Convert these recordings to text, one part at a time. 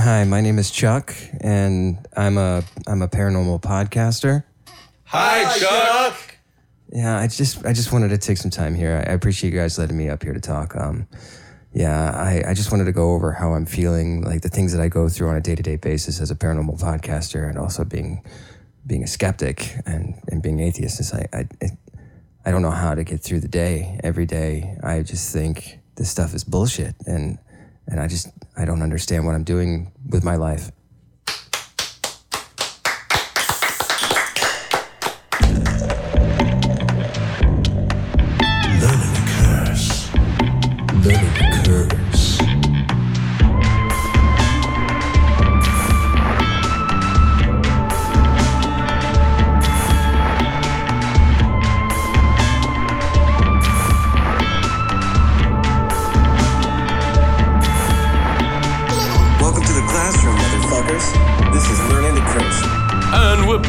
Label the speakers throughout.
Speaker 1: Hi, my name is Chuck, and I'm a I'm a paranormal podcaster.
Speaker 2: Hi, Chuck.
Speaker 1: Yeah, I just I just wanted to take some time here. I appreciate you guys letting me up here to talk. Um, yeah, I, I just wanted to go over how I'm feeling, like the things that I go through on a day to day basis as a paranormal podcaster, and also being being a skeptic and, and being atheist. Is I, I I don't know how to get through the day. Every day, I just think this stuff is bullshit, and and I just I don't understand what I'm doing with my life.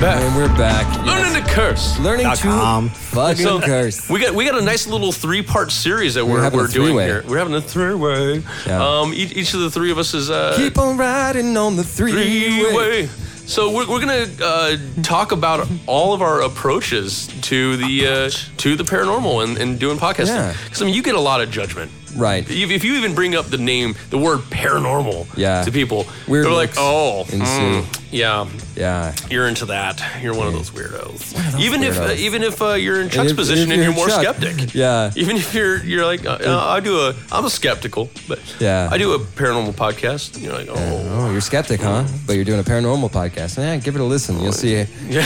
Speaker 2: Back.
Speaker 1: And we're back.
Speaker 2: Learning to curse.
Speaker 1: Learning to
Speaker 3: com.
Speaker 1: fucking
Speaker 2: So
Speaker 1: curse.
Speaker 2: we got we got a nice little three part series that we're,
Speaker 1: a
Speaker 2: we're doing here. We're having a three way.
Speaker 1: Yeah.
Speaker 2: Um, each, each of the three of us is uh,
Speaker 1: Keep on riding on the
Speaker 2: three
Speaker 1: three-way.
Speaker 2: So we're, we're gonna uh, talk about all of our approaches to the uh, to the paranormal and, and doing podcasting.
Speaker 1: Yeah.
Speaker 2: Because I mean, you get a lot of judgment.
Speaker 1: Right.
Speaker 2: If if you even bring up the name, the word paranormal
Speaker 1: Yeah.
Speaker 2: to people,
Speaker 1: Weird
Speaker 2: they're like, oh, mm, yeah,
Speaker 1: Yeah.
Speaker 2: you're into that. You're one of those weirdos.
Speaker 1: those
Speaker 2: even if uh,
Speaker 1: weirdos.
Speaker 2: even if uh, you're in Chuck's
Speaker 1: if-
Speaker 2: position and
Speaker 1: you're
Speaker 2: you're more
Speaker 1: Chuck,
Speaker 2: skeptic.
Speaker 1: yeah.
Speaker 2: Even if you're you're like uh, uh, I do a I'm a skeptical, but
Speaker 1: Yeah.
Speaker 2: I do a paranormal podcast. And you're like, oh,
Speaker 1: Oh, you're skeptic, huh? But you're doing a paranormal podcast. Yeah, give it a listen. You'll see, see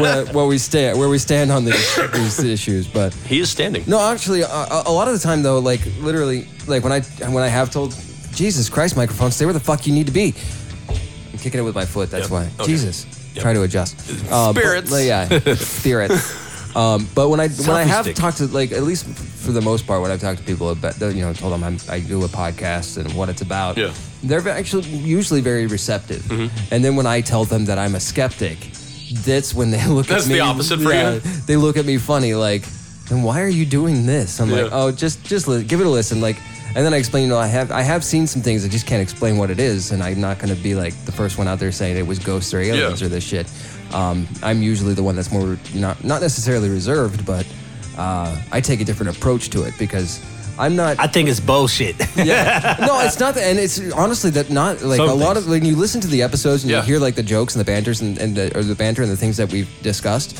Speaker 1: where, where we stand, where we stand on these, these issues. But
Speaker 2: he is standing.
Speaker 1: no, actually, a, a a lot of the time though, like literally, like when I when I have told, Jesus Christ, microphones, stay where the fuck you need to be. Kicking it with my foot. That's
Speaker 2: Yep.
Speaker 1: why.
Speaker 2: Okay.
Speaker 1: Jesus,
Speaker 2: Yep.
Speaker 1: try to adjust. Uh, but-
Speaker 2: Spirits.
Speaker 1: yeah, spirits. Um, but when I when I
Speaker 3: Selfie
Speaker 1: have
Speaker 3: stick.
Speaker 1: talked to like at least for the most part when I've talked to people about you know told them I'm, I do a podcast and what it's about
Speaker 2: Yeah.
Speaker 1: they're actually usually very receptive and then when I tell them that I'm a skeptic that's when they look
Speaker 2: That's
Speaker 1: at me
Speaker 2: the opposite for you?
Speaker 1: they look at me funny like then why are you doing this I'm like
Speaker 2: Yeah.
Speaker 1: oh just just li- give it a listen like and then I explain you know I have I have seen some things I just can't explain what it is and I'm not going to be like the first one out there saying it was ghosts or aliens
Speaker 2: Yeah.
Speaker 1: or this shit um, I'm usually the one that's more not not necessarily reserved, but uh, I take a different approach to it because I'm not.
Speaker 3: I think it's bullshit.
Speaker 1: yeah, no, it's not. That, and it's honestly that not like
Speaker 3: Some
Speaker 1: a lot of when you listen to the episodes and
Speaker 2: Yeah.
Speaker 1: you hear like the jokes and the banters and, and the, or the banter and the things that we've discussed,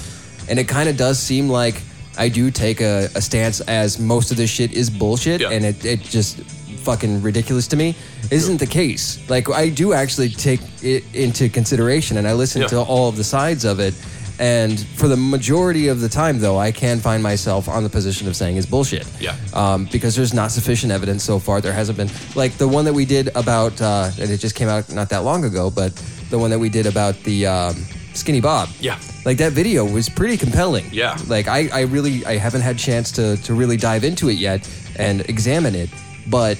Speaker 1: and it kind of does seem like I do take a, a stance as most of this shit is bullshit
Speaker 2: Yeah.
Speaker 1: and it, it just fucking ridiculous to me isn't the case like i do actually take it into consideration and i listen
Speaker 2: Yeah.
Speaker 1: to all of the sides of it and for the majority of the time though i can find myself on the position of saying it's bullshit
Speaker 2: Yeah.
Speaker 1: um, because there's not sufficient evidence so far there hasn't been like the one that we did about uh, and it just came out not that long ago but the one that we did about the um, skinny bob
Speaker 2: Yeah.
Speaker 1: Like that video was pretty compelling
Speaker 2: Yeah.
Speaker 1: like I, I really i haven't had chance to to really dive into it yet and examine it but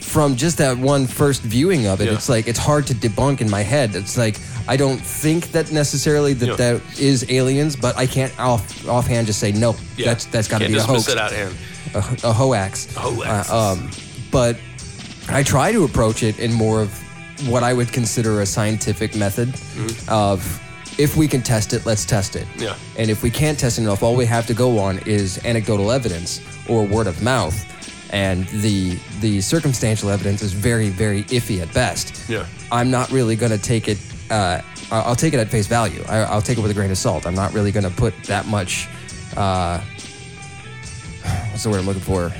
Speaker 1: from just that one first viewing of it
Speaker 2: Yeah.
Speaker 1: it's like it's hard to debunk in my head it's like i don't think that necessarily that
Speaker 2: Yeah.
Speaker 1: that is aliens but i can't off offhand just say no
Speaker 2: Yeah.
Speaker 1: that's that's got to be a hoax
Speaker 2: it out hand.
Speaker 1: a, a hoax.
Speaker 2: A hoax.
Speaker 1: Uh, um, but I try to approach it in more of what I would consider a scientific method of if we can test it, let's test it.
Speaker 2: Yeah.
Speaker 1: And if we can't test it enough, all we have to go on is anecdotal evidence or word of mouth. And the the circumstantial evidence is very, very iffy at best.
Speaker 2: Yeah.
Speaker 1: I'm not really going to take it. Uh, I- I'll take it at face value. I, I'll take it with a grain of salt. I'm not really going to put that much. Uh, what's the word I'm looking for?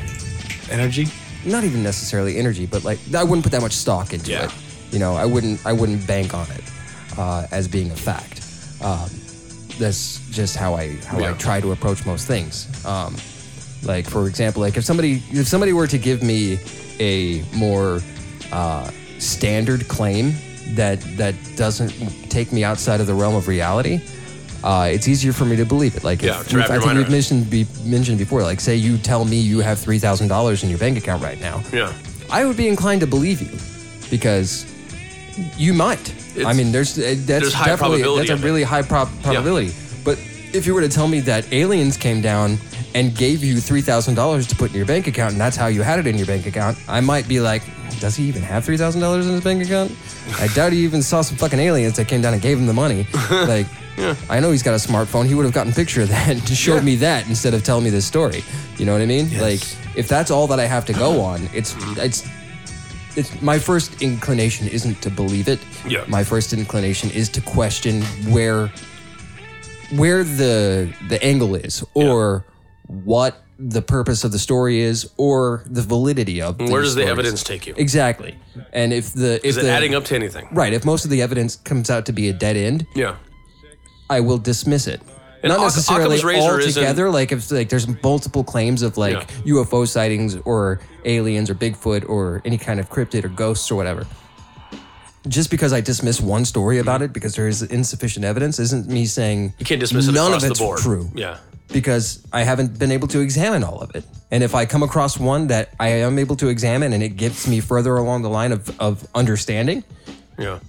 Speaker 3: Energy.
Speaker 1: Not even necessarily energy, but like I wouldn't put that much stock into
Speaker 2: Yeah.
Speaker 1: it. You know, I wouldn't. I wouldn't bank on it uh, as being a fact. Um, that's just how I how I try to approach most things. Um, like for example, like if somebody if somebody were to give me a more uh, standard claim that that doesn't take me outside of the realm of reality, uh, it's easier for me to believe it. Like,
Speaker 2: Yeah,
Speaker 1: if,
Speaker 2: wrap
Speaker 1: I think we've mentioned be, mentioned before. Like, say you tell me you have three thousand dollars in your bank account right now,
Speaker 2: Yeah.
Speaker 1: I would be inclined to believe you because you might. I mean, there's uh, that's
Speaker 2: there's
Speaker 1: definitely that's a really high prob- probability. But if you were to tell me that aliens came down and gave you three thousand dollars to put in your bank account, and that's how you had it in your bank account, I might be like, does he even have three thousand dollars in his bank account? I doubt he even saw some fucking aliens that came down and gave him the money. Like, I know he's got a smartphone. He would have gotten a picture of that and showed me that instead of telling me this story. You know what I mean? Like, if that's all that I have to go on, it's it's it's my first inclination isn't to believe it.
Speaker 2: Yeah.
Speaker 1: My first inclination is to question where where the the angle is or what the purpose of the story is or the validity of
Speaker 2: Where does the evidence take you?
Speaker 1: Exactly. And if the if
Speaker 2: Is it
Speaker 1: the,
Speaker 2: adding up to anything?
Speaker 1: right, if most of the evidence comes out to be a dead end,
Speaker 2: Yeah.
Speaker 1: I will dismiss it.
Speaker 2: And
Speaker 1: Not
Speaker 2: Oc-
Speaker 1: necessarily all together. Like if like there's multiple claims of like UFO sightings or aliens or Bigfoot or any kind of cryptid or ghosts or whatever. Just because I dismiss one story mm-hmm. about it because there is insufficient evidence isn't me saying
Speaker 2: You can't dismiss it
Speaker 1: none of it's
Speaker 2: the board.
Speaker 1: true.
Speaker 2: Yeah.
Speaker 1: Because I haven't been able to examine all of it. And if I come across one that I am able to examine and it gets me further along the line of, of understanding,
Speaker 2: Yeah.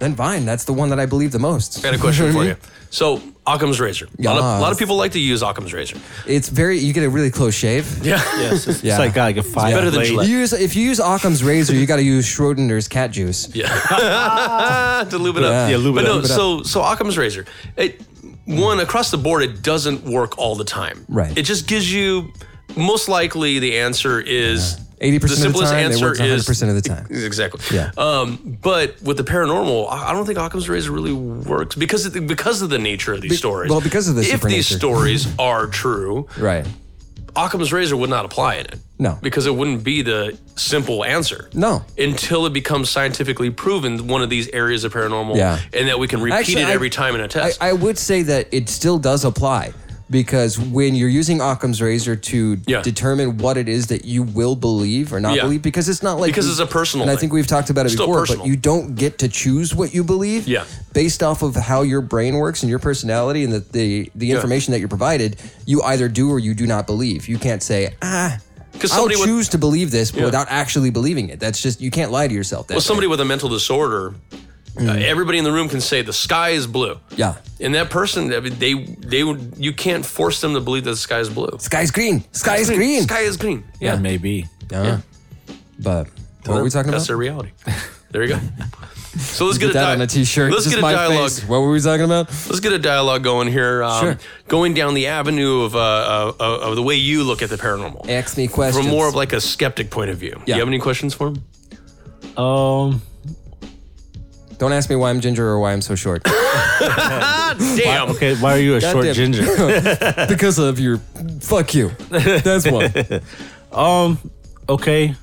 Speaker 1: then fine. That's the one that I believe the most.
Speaker 2: I got a question for you. So Occam's razor. A lot, of, a lot of people like to use Occam's razor.
Speaker 1: It's very you get a really close shave.
Speaker 2: Yeah.
Speaker 4: Yes, it's,
Speaker 1: Yeah.
Speaker 4: it's like got like a five
Speaker 2: better than
Speaker 4: blade.
Speaker 2: Gillette.
Speaker 1: You use if you use Occam's razor, you got to use Schrodinger's cat juice.
Speaker 2: Yeah. to lube it up.
Speaker 1: Yeah.
Speaker 4: Yeah, lube it
Speaker 2: but no,
Speaker 4: up. Lube it
Speaker 2: so so Occam's razor. It, one across the board, it doesn't work all the time.
Speaker 1: Right.
Speaker 2: It just gives you most likely the answer is
Speaker 1: Eighty percent of the
Speaker 2: simplest
Speaker 1: time,
Speaker 2: answer
Speaker 1: works one hundred
Speaker 2: is-
Speaker 1: percent of the time.
Speaker 2: Exactly.
Speaker 1: Yeah.
Speaker 2: Um, but with the paranormal, I I don't think Occam's razor really works because of the, because of the nature of these
Speaker 1: Be-
Speaker 2: stories.
Speaker 1: well, because of the
Speaker 2: if these stories are true,
Speaker 1: Right.
Speaker 2: Occam's razor would not apply in it.
Speaker 1: No.
Speaker 2: Because it wouldn't be the simple answer.
Speaker 1: No.
Speaker 2: Until it becomes scientifically proven one of these areas of paranormal
Speaker 1: Yeah.
Speaker 2: and that we can repeat
Speaker 1: Actually,
Speaker 2: it
Speaker 1: I-
Speaker 2: every time in a test.
Speaker 1: I would say that it still does apply because when you're using Occam's razor to
Speaker 2: Yeah.
Speaker 1: determine what it is that you will believe or not
Speaker 2: Yeah.
Speaker 1: believe, because it's not like
Speaker 2: Because it's a personal
Speaker 1: And I think we've talked about it
Speaker 2: Still
Speaker 1: before,
Speaker 2: personal.
Speaker 1: but you don't get to choose what you believe.
Speaker 2: Yeah.
Speaker 1: Based off of how your brain works and your personality and the the, the information that you're provided, you either do or you do not believe. You can't say ah.
Speaker 2: 'Cause
Speaker 1: I'll
Speaker 2: somebody would-
Speaker 1: choose to believe this, but
Speaker 2: Yeah.
Speaker 1: without actually believing it. That's just you can't lie to yourself. That
Speaker 2: well, somebody
Speaker 1: way.
Speaker 2: with a mental disorder, uh, everybody in the room can say the sky is blue.
Speaker 1: Mm. Yeah.
Speaker 2: And that person, I mean, they they would you can't force them to believe that the sky is blue.
Speaker 1: sky's green. Sky is green.
Speaker 2: Sky is green.
Speaker 4: Yeah,
Speaker 2: Yeah.
Speaker 4: maybe.
Speaker 1: Yeah. But what were we talking
Speaker 2: That's
Speaker 1: about?
Speaker 2: their reality. There you go. So let's get,
Speaker 1: Get
Speaker 2: a
Speaker 1: that
Speaker 2: di-
Speaker 1: on a t-shirt.
Speaker 2: Let's
Speaker 1: Just
Speaker 2: get a
Speaker 1: my
Speaker 2: dialogue.
Speaker 1: face. What were we talking about?
Speaker 2: Let's get a dialogue going here. Um,
Speaker 1: Sure.
Speaker 2: Going down the avenue of, uh, uh, of of the way you look at the paranormal,
Speaker 1: Ask me questions.
Speaker 2: from more of like a skeptic point of view. Do
Speaker 1: Yeah.
Speaker 2: you have any questions for him?
Speaker 4: Um,
Speaker 1: Don't ask me why I'm ginger or why I'm so short.
Speaker 2: Damn.
Speaker 4: okay, why are you a short
Speaker 1: damn.
Speaker 4: ginger?
Speaker 1: because of your fuck you. That's one.
Speaker 4: um, okay.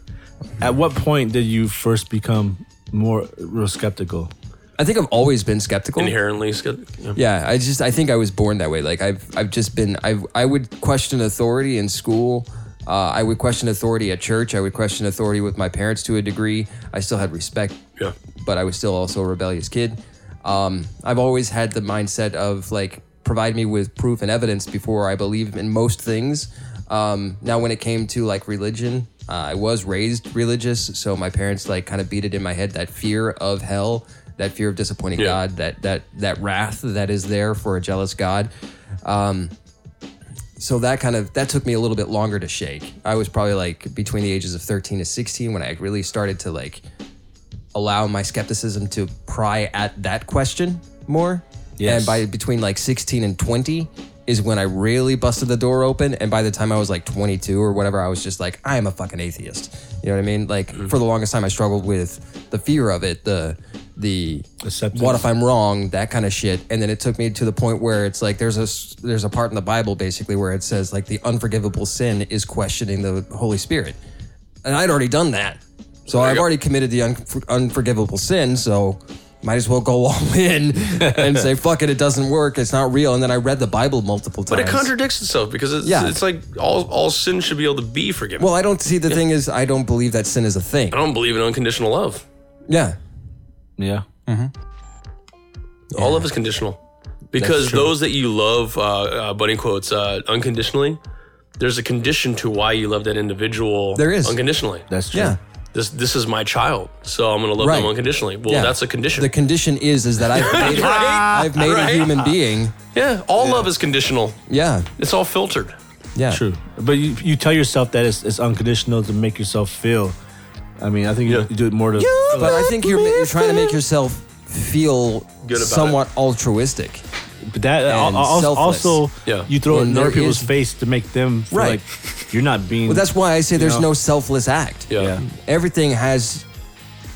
Speaker 4: At what point did you first become more real skeptical?
Speaker 1: I think I've always been skeptical.
Speaker 2: Inherently skeptical. Yeah.
Speaker 1: Yeah, I just I think I was born that way. Like I've I've just been I I would question authority in school. Uh, I would question authority at church. I would question authority with my parents to a degree. I still had respect,
Speaker 2: Yeah.
Speaker 1: but I was still also a rebellious kid. Um, I've always had the mindset of like provide me with proof and evidence before I believe in most things. Um, now, when it came to like religion, uh, I was raised religious, so my parents like kind of beat it in my head that fear of hell, that fear of disappointing
Speaker 2: Yeah.
Speaker 1: God, that that that wrath that is there for a jealous God. Um, so that kind of that took me a little bit longer to shake. I was probably like between the ages of 13 to 16 when I really started to like allow my skepticism to pry at that question more.
Speaker 4: Yes.
Speaker 1: And by between like 16 and 20 is when I really busted the door open. And by the time I was like 22 or whatever, I was just like, I am a fucking atheist. You know what I mean? Like mm. for the longest time, I struggled with the fear of it, the the
Speaker 4: Acceptance.
Speaker 1: what if I'm wrong, that kind of shit. And then it took me to the point where it's like there's a there's a part in the Bible basically where it says like the unforgivable sin is questioning the Holy Spirit, and I'd already done that, so
Speaker 2: There
Speaker 1: I've
Speaker 2: go.
Speaker 1: already committed the un- unforgivable sin. So might as well go all in and say fuck it, it doesn't work, it's not real. And then I read the Bible multiple times.
Speaker 2: But it contradicts itself because it's,
Speaker 1: Yeah.
Speaker 2: it's like all, all sin should be able to be forgiven.
Speaker 1: Well, I don't see the thing is I don't believe that sin is a thing.
Speaker 2: I don't believe in unconditional love.
Speaker 1: Yeah,
Speaker 4: Yeah.
Speaker 2: All love is conditional. Because those that you love, uh, uh, bunny quotes, uh, unconditionally, there's a condition to why you love that individual
Speaker 1: There is.
Speaker 2: unconditionally.
Speaker 4: That's true.
Speaker 1: yeah.
Speaker 2: This this is my child, so I'm going to love
Speaker 1: Right.
Speaker 2: them unconditionally. Well,
Speaker 1: Yeah.
Speaker 2: that's a condition.
Speaker 1: The condition is is that I've made,
Speaker 2: Right?
Speaker 1: I've made
Speaker 2: Right?
Speaker 1: a human being.
Speaker 2: yeah, all love is conditional.
Speaker 1: Yeah,
Speaker 2: It's all filtered.
Speaker 1: yeah,
Speaker 4: True. But you, you tell yourself that it's, it's unconditional to make yourself feel I mean, I think you,
Speaker 2: Yeah.
Speaker 4: you do it more to.
Speaker 1: But I think you're, you're trying to make yourself feel
Speaker 2: Good about
Speaker 1: somewhat altruistic.
Speaker 4: But that
Speaker 1: And
Speaker 4: al- al- also,
Speaker 2: Yeah.
Speaker 4: you throw it in other people's
Speaker 1: is-
Speaker 4: face to make them feel
Speaker 1: Right.
Speaker 4: like you're not being.
Speaker 1: Well, that's why I say there's
Speaker 4: know?
Speaker 1: no selfless act.
Speaker 2: Yeah.
Speaker 4: yeah.
Speaker 1: Everything has,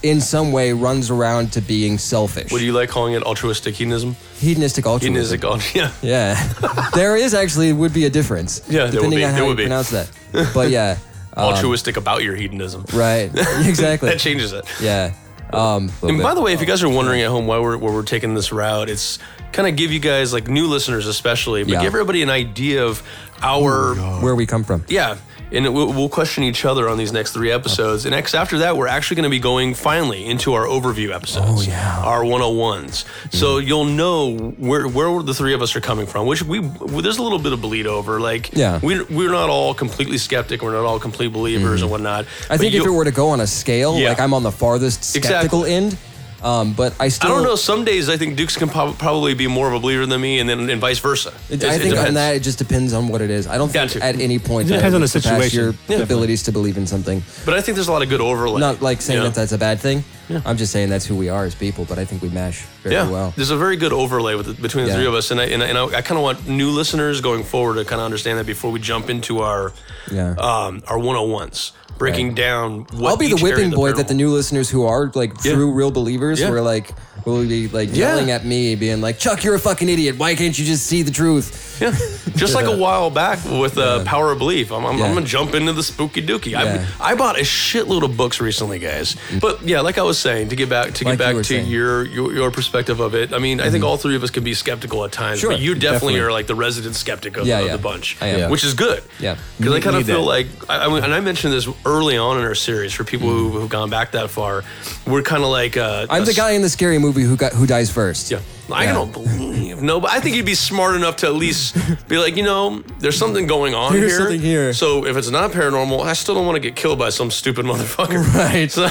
Speaker 1: in some way, runs around to being selfish.
Speaker 2: What do you like calling it? Altruistic hedonism?
Speaker 1: Hedonistic altruism.
Speaker 2: Hedonistic, al- yeah.
Speaker 1: Yeah, there is actually would be a difference.
Speaker 2: Yeah, there would
Speaker 1: depending
Speaker 2: be,
Speaker 1: on
Speaker 2: there
Speaker 1: how
Speaker 2: would
Speaker 1: you
Speaker 2: be.
Speaker 1: pronounce that. But yeah, um,
Speaker 2: Altruistic about your hedonism.
Speaker 1: right, exactly.
Speaker 2: That changes it.
Speaker 1: Yeah. Um,
Speaker 2: And by the way, if you guys are wondering at home why we're, why we're taking this route, it's kind of give you guys, like new listeners especially, but
Speaker 1: Yeah.
Speaker 2: give everybody an idea of our
Speaker 1: where we come from.
Speaker 2: Yeah, and we'll, we'll question each other on these next three episodes. And next after that, we're actually going to be going finally into our overview episodes.
Speaker 1: Oh, yeah.
Speaker 2: our 101s. So mm. you'll know where where the three of us are coming from. Which we there's a little bit of bleed over. Like
Speaker 1: Yeah.
Speaker 2: we we're not all completely skeptic. We're not all complete believers mm. and whatnot.
Speaker 1: I think if it were to go on a scale,
Speaker 2: Yeah.
Speaker 1: like I'm on the farthest skeptical
Speaker 2: Exactly.
Speaker 1: end, um, but I still I
Speaker 2: don't know. Some days I think Dukes can prob- probably be more of a believer than me, and then and vice versa.
Speaker 1: It,
Speaker 2: It-
Speaker 1: I think on that it just depends on what it is. I don't think
Speaker 2: Gotcha.
Speaker 1: at any point
Speaker 4: It depends on the situation.
Speaker 1: your
Speaker 4: Yeah.
Speaker 1: abilities to believe in something.
Speaker 2: But I think there's a lot of good overlap.
Speaker 1: Not like saying
Speaker 2: you know?
Speaker 1: that that's a bad thing. I'm just saying that's who we are as people. But I think we mash very
Speaker 2: yeah,
Speaker 1: well.
Speaker 2: there's a very good overlay with the, between the
Speaker 1: Yeah.
Speaker 2: three of us, and I and I, and I, I kind of want new listeners going forward to kind of understand that before we jump into our
Speaker 1: Yeah.
Speaker 2: um, our 101s, breaking down. What
Speaker 1: I'll be the whipping boy that the new listeners who are like
Speaker 2: Yeah.
Speaker 1: true real believers
Speaker 2: Yeah.
Speaker 1: were like will be like
Speaker 2: Yeah.
Speaker 1: yelling at me, being like, "Chuck, you're a fucking idiot. Why can't you just see the truth?"
Speaker 2: Yeah, just like a while back with uh, Power of Belief. I'm, I'm,
Speaker 1: Yeah.
Speaker 2: I'm gonna jump into the spooky dookie.
Speaker 1: Yeah. Mm.
Speaker 2: I, I bought a shitload of books recently, guys. But yeah, like I was saying, to get back to get
Speaker 1: Like you
Speaker 2: back
Speaker 1: were
Speaker 2: to
Speaker 1: saying. Mm-hmm.
Speaker 2: your, your your perspective of it. I mean, I think all three of us can be skeptical at times,
Speaker 1: Sure,
Speaker 2: but you definitely,
Speaker 4: definitely.
Speaker 2: are like the resident skeptic of,
Speaker 1: Yeah,
Speaker 2: of
Speaker 1: yeah.
Speaker 2: the bunch,
Speaker 1: I am.
Speaker 2: which is good.
Speaker 1: Yeah.
Speaker 2: because I kind of
Speaker 4: need
Speaker 2: feel
Speaker 4: that.
Speaker 2: like, I, I mean, and I mentioned this early on in our series for people who, who've gone back that far. We're kind of like uh,
Speaker 1: I'm
Speaker 2: a
Speaker 1: the guy in the scary movie who got who dies first.
Speaker 2: yeah. I
Speaker 1: Yeah.
Speaker 2: don't believe no, but I think you'd be smart enough to at least be like, you know, there's something going on
Speaker 1: Here's
Speaker 2: here.
Speaker 1: something here.
Speaker 2: So if it's not paranormal, I still don't want to get killed by some stupid motherfucker.
Speaker 1: Right.
Speaker 2: So,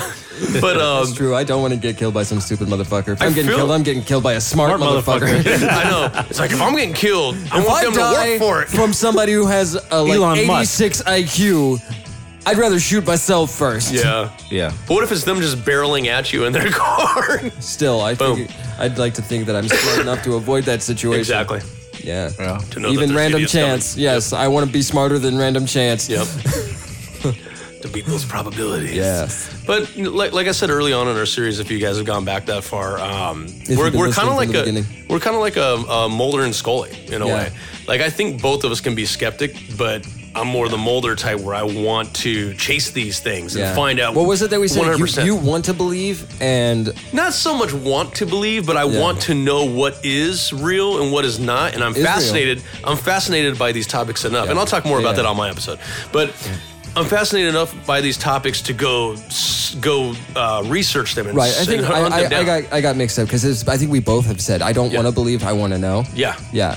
Speaker 2: but um,
Speaker 1: It's true. I don't want to get killed by some stupid motherfucker. If I'm getting
Speaker 2: feel-
Speaker 1: killed, I'm getting killed by a smart,
Speaker 4: Smart
Speaker 1: motherfucker.
Speaker 4: motherfucker.
Speaker 2: I know it's like if I'm getting killed, I
Speaker 1: if
Speaker 2: want
Speaker 1: I
Speaker 2: them to
Speaker 1: die
Speaker 2: work for it.
Speaker 1: from somebody who has a like
Speaker 4: Elon Musk.
Speaker 1: 86 IQ, I'd rather shoot myself first.
Speaker 2: yeah.
Speaker 4: Yeah.
Speaker 2: But what if it's them just barreling at you in their car?
Speaker 1: Still, I
Speaker 2: Boom.
Speaker 1: think I'd like to think that I'm smart enough to avoid that situation.
Speaker 2: exactly.
Speaker 1: Yeah.
Speaker 4: Yeah.
Speaker 2: To know
Speaker 1: Even
Speaker 2: there's
Speaker 1: random chance.
Speaker 2: coming.
Speaker 1: Yes, I want to be smarter than random chance.
Speaker 2: Yep. to beat those probabilities.
Speaker 1: Yes.
Speaker 2: But like, like I said early on in our series, if you guys have gone back that far, um, we're, we're kind of like a
Speaker 1: beginning.
Speaker 2: we're kind of like a, a Mulder and Scully in a
Speaker 1: Yeah.
Speaker 2: way. Like I think both of us can be skeptic, but I'm more the Mulder type where I want to chase these things and
Speaker 1: Yeah.
Speaker 2: find out.
Speaker 1: What was it that we said? You,
Speaker 2: 100%.
Speaker 1: you want to believe, and
Speaker 2: Not so much want to believe, but I want to know what is real and what is not, and I'm
Speaker 1: real.
Speaker 2: fascinated. I'm fascinated by these topics enough, and I'll talk more about
Speaker 1: Yeah.
Speaker 2: that on my episode. But I'm fascinated enough by these topics to go s- go uh, research them and,
Speaker 1: right. I
Speaker 2: s-
Speaker 1: think
Speaker 2: and
Speaker 1: I,
Speaker 2: hunt
Speaker 1: I,
Speaker 2: them.
Speaker 1: I got I got mixed up because I think we both have said I don't want to believe, I want to know.
Speaker 2: yeah.
Speaker 1: Yeah.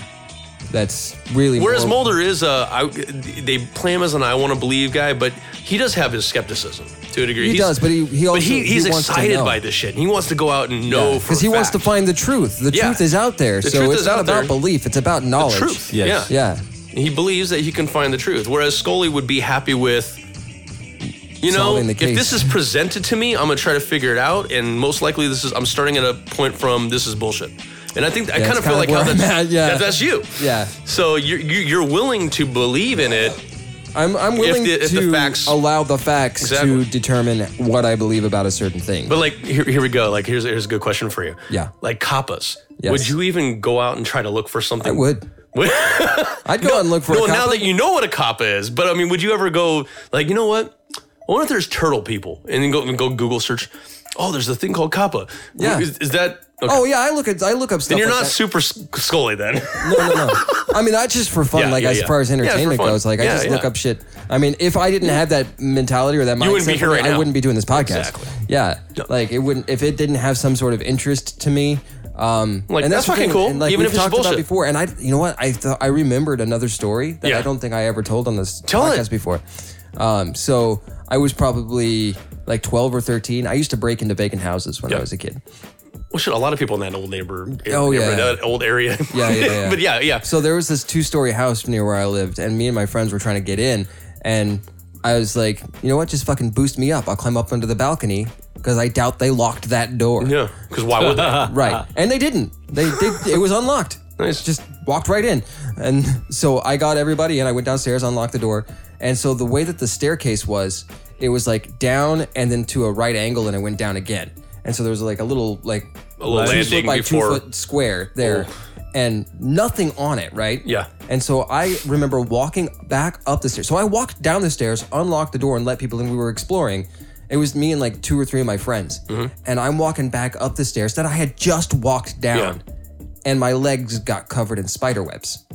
Speaker 1: That's really
Speaker 2: Whereas
Speaker 1: more-
Speaker 2: Mulder is a, I, they play him as an I want to believe guy, but he does have his skepticism to a degree.
Speaker 1: He
Speaker 2: He's-
Speaker 1: does, but he- he also-
Speaker 2: but he, he's
Speaker 1: he wants to
Speaker 2: excited
Speaker 1: know.
Speaker 2: by this shit. He wants to go out and know for
Speaker 1: because he
Speaker 2: a
Speaker 1: wants to find the truth. The
Speaker 2: Yeah.
Speaker 1: truth is out there,
Speaker 2: The
Speaker 1: so
Speaker 2: truth
Speaker 1: it's
Speaker 2: is
Speaker 1: not
Speaker 2: out
Speaker 1: about
Speaker 2: there.
Speaker 1: belief. It's about knowledge.
Speaker 2: truth.
Speaker 4: Yes.
Speaker 2: Yeah.
Speaker 1: Yeah.
Speaker 2: He believes that he can find the truth, whereas Scully would be happy with, you know, if this is presented to me, I'm gonna try to figure it out, and most likely this is I'm starting at a point from this is bullshit, and I think I kind of feel like how that's,
Speaker 1: at, yeah.
Speaker 2: that- that's you.
Speaker 1: Yeah.
Speaker 2: So you're you- you're willing to believe in it,
Speaker 1: I'm I'm willing
Speaker 2: the- if the
Speaker 1: to
Speaker 2: facts-
Speaker 1: allow the facts
Speaker 2: Exactly.
Speaker 1: to determine what I believe about a certain thing.
Speaker 2: but like here, here we go. Like here's here's a good question for you.
Speaker 1: Yeah.
Speaker 2: Like kappas.
Speaker 1: Yes.
Speaker 2: Would you even go out and try to look for something?
Speaker 1: I would. I'd go out and look for
Speaker 2: no, now that you know what a kappa is, but I mean, would you ever go like, you know what? I wonder if there's turtle people, and then go and go Google search. Oh, there's a thing called kappa.
Speaker 1: Yeah.
Speaker 2: is, is that? Okay.
Speaker 1: Oh yeah, I look at I look up stuff.
Speaker 2: then you're
Speaker 1: like
Speaker 2: not
Speaker 1: that.
Speaker 2: super scully then.
Speaker 1: No, no, no. I mean, that's just for fun.
Speaker 2: Yeah,
Speaker 1: like
Speaker 2: yeah,
Speaker 1: as
Speaker 2: yeah.
Speaker 1: far as
Speaker 2: Yeah, it's for
Speaker 1: entertainment goes, like I just look up shit. I mean, if I didn't have that mentality or that mindset,
Speaker 2: wouldn't be here
Speaker 1: me,
Speaker 2: right
Speaker 1: I
Speaker 2: now.
Speaker 1: wouldn't be doing this podcast.
Speaker 2: Exactly.
Speaker 1: Yeah, like it wouldn't if it didn't have some sort of interest to me. Um,
Speaker 2: Like,
Speaker 1: and
Speaker 2: that's
Speaker 1: the
Speaker 2: fucking cool,
Speaker 1: And like
Speaker 2: even if it's
Speaker 1: talked about
Speaker 2: bullshit.
Speaker 1: before, and I, you know what, I thought I remembered another story that. I don't think I ever told on this
Speaker 2: Tell it.
Speaker 1: podcast before. Um, so I was probably like 12 or 13. I used to break into vacant houses when
Speaker 2: Yeah.
Speaker 1: I was a kid.
Speaker 2: Well, shit, a lot of people in that old neighbor,
Speaker 1: Oh, yeah.
Speaker 2: that old area.
Speaker 1: Yeah, yeah, yeah.
Speaker 2: but yeah, yeah.
Speaker 1: So there was this two story house near where I lived, and me and my friends were trying to get in, and I was like, you know what? Just fucking boost me up. I'll climb up onto the balcony because I doubt they locked that door.
Speaker 2: Yeah, because why would they?
Speaker 1: Right. And they didn't. They, they it was unlocked.
Speaker 2: Nice.
Speaker 1: Just walked right in. And so I got everybody and I went downstairs, unlocked the door. And so the way that the staircase was, it was like down and then to a right angle and it went down again. And so there was like a little like
Speaker 2: A little
Speaker 1: two
Speaker 2: landing
Speaker 1: foot by
Speaker 2: before-
Speaker 1: two foot square there. And nothing on it, right?
Speaker 2: Yeah.
Speaker 1: And so I remember walking back up the stairs. So I walked down the stairs, unlocked the door, and let people in. We were exploring. It was me and like two or three of my friends.
Speaker 2: Mm-hmm.
Speaker 1: And I'm walking back up the stairs that I had just walked down. And my legs got covered in spider webs.